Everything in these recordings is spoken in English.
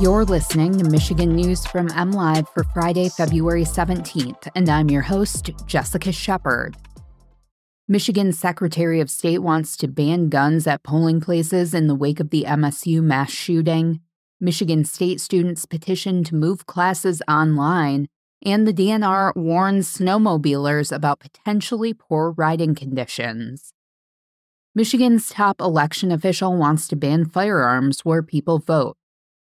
You're listening to Michigan News from MLive for Friday, February 17th, and I'm your host, Jessica Shepard. Michigan's Secretary of State wants to ban guns at polling places in the wake of the MSU mass shooting. Michigan State students petition to move classes online, and the DNR warns snowmobilers about potentially poor riding conditions. Michigan's top election official wants to ban firearms where people vote.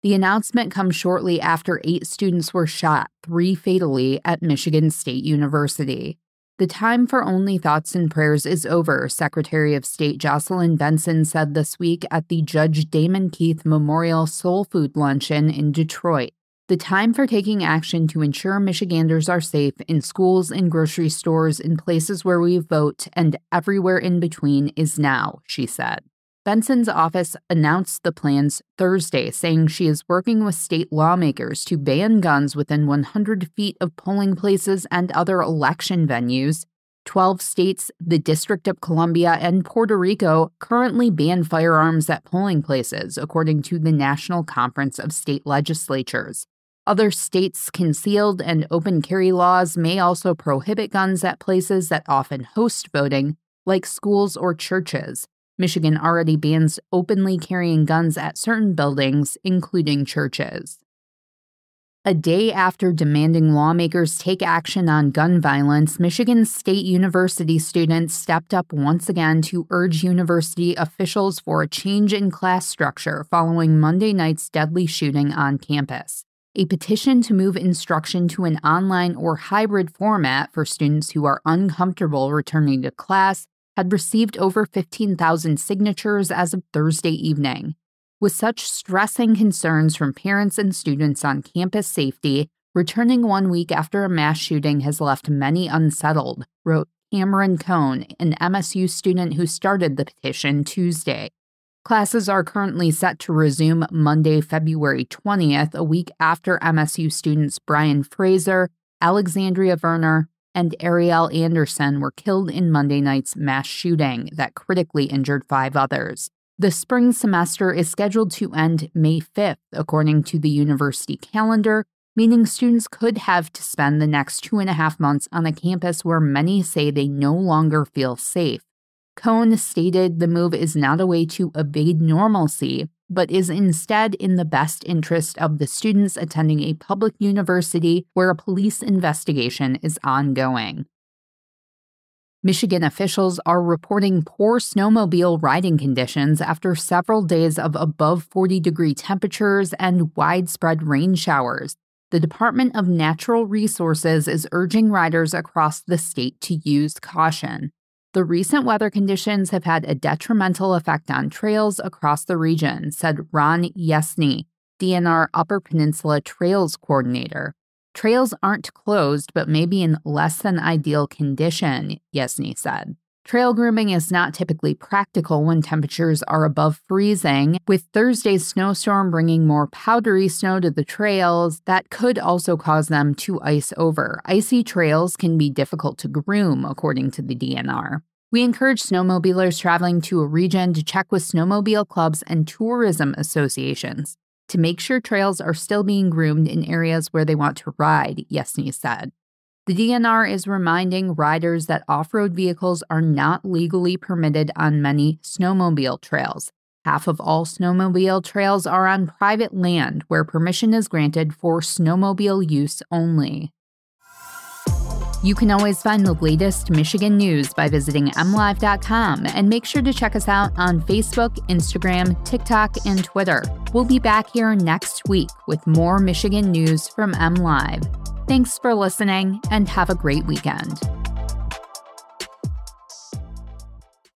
The announcement comes shortly after eight students were shot, three fatally, at Michigan State University. The time for only thoughts and prayers is over, Secretary of State Jocelyn Benson said this week at the Judge Damon Keith Memorial Soul Food Luncheon in Detroit. The time for taking action to ensure Michiganders are safe in schools, in grocery stores, in places where we vote, and everywhere in between is now, she said. Benson's office announced the plans Thursday, saying she is working with state lawmakers to ban guns within 100 feet of polling places and other election venues. 12 states, the District of Columbia, and Puerto Rico currently ban firearms at polling places, according to the National Conference of State Legislatures. Other states' concealed and open carry laws may also prohibit guns at places that often host voting, like schools or churches. Michigan already bans openly carrying guns at certain buildings, including churches. A day after demanding lawmakers take action on gun violence, Michigan State University students stepped up once again to urge university officials for a change in class structure following Monday night's deadly shooting on campus a petition to move instruction to an online or hybrid format for students who are uncomfortable returning to class had received over 15,000 signatures as of Thursday evening. With such stressing concerns from parents and students on campus safety, returning one week after a mass shooting has left many unsettled, wrote Cameron Cohn, an MSU student who started the petition Tuesday. Classes are currently set to resume Monday, February 20th, a week after MSU students Brian Fraser, Alexandria Verner, and Arielle Anderson were killed in Monday night's mass shooting that critically injured five others. The spring semester is scheduled to end May 5th, according to the university calendar, meaning students could have to spend the next two and a half months on a campus where many say they no longer feel safe. Cohn stated the move is not a way to evade normalcy, but is instead in the best interest of the students attending a public university where a police investigation is ongoing. Michigan officials are reporting poor snowmobile riding conditions after several days of above 40 degree temperatures and widespread rain showers. The Department of Natural Resources is urging riders across the state to use caution. The recent weather conditions have had a detrimental effect on trails across the region, said Ron Yesney, DNR Upper Peninsula Trails Coordinator. Trails aren't closed, but may be in less than ideal condition, Yesney said. Trail grooming is not typically practical when temperatures are above freezing, with Thursday's snowstorm bringing more powdery snow to the trails that could also cause them to ice over. Icy trails can be difficult to groom, according to the DNR. We encourage snowmobilers traveling to a region to check with snowmobile clubs and tourism associations to make sure trails are still being groomed in areas where they want to ride, Yesney said. The DNR is reminding riders that off road vehicles are not legally permitted on many snowmobile trails. Half of all snowmobile trails are on private land where permission is granted for snowmobile use only. You can always find the latest Michigan news by visiting mlive.com and make sure to check us out on Facebook, Instagram, TikTok, and Twitter. We'll be back here next week with more Michigan news from MLive. Thanks for listening and have a great weekend.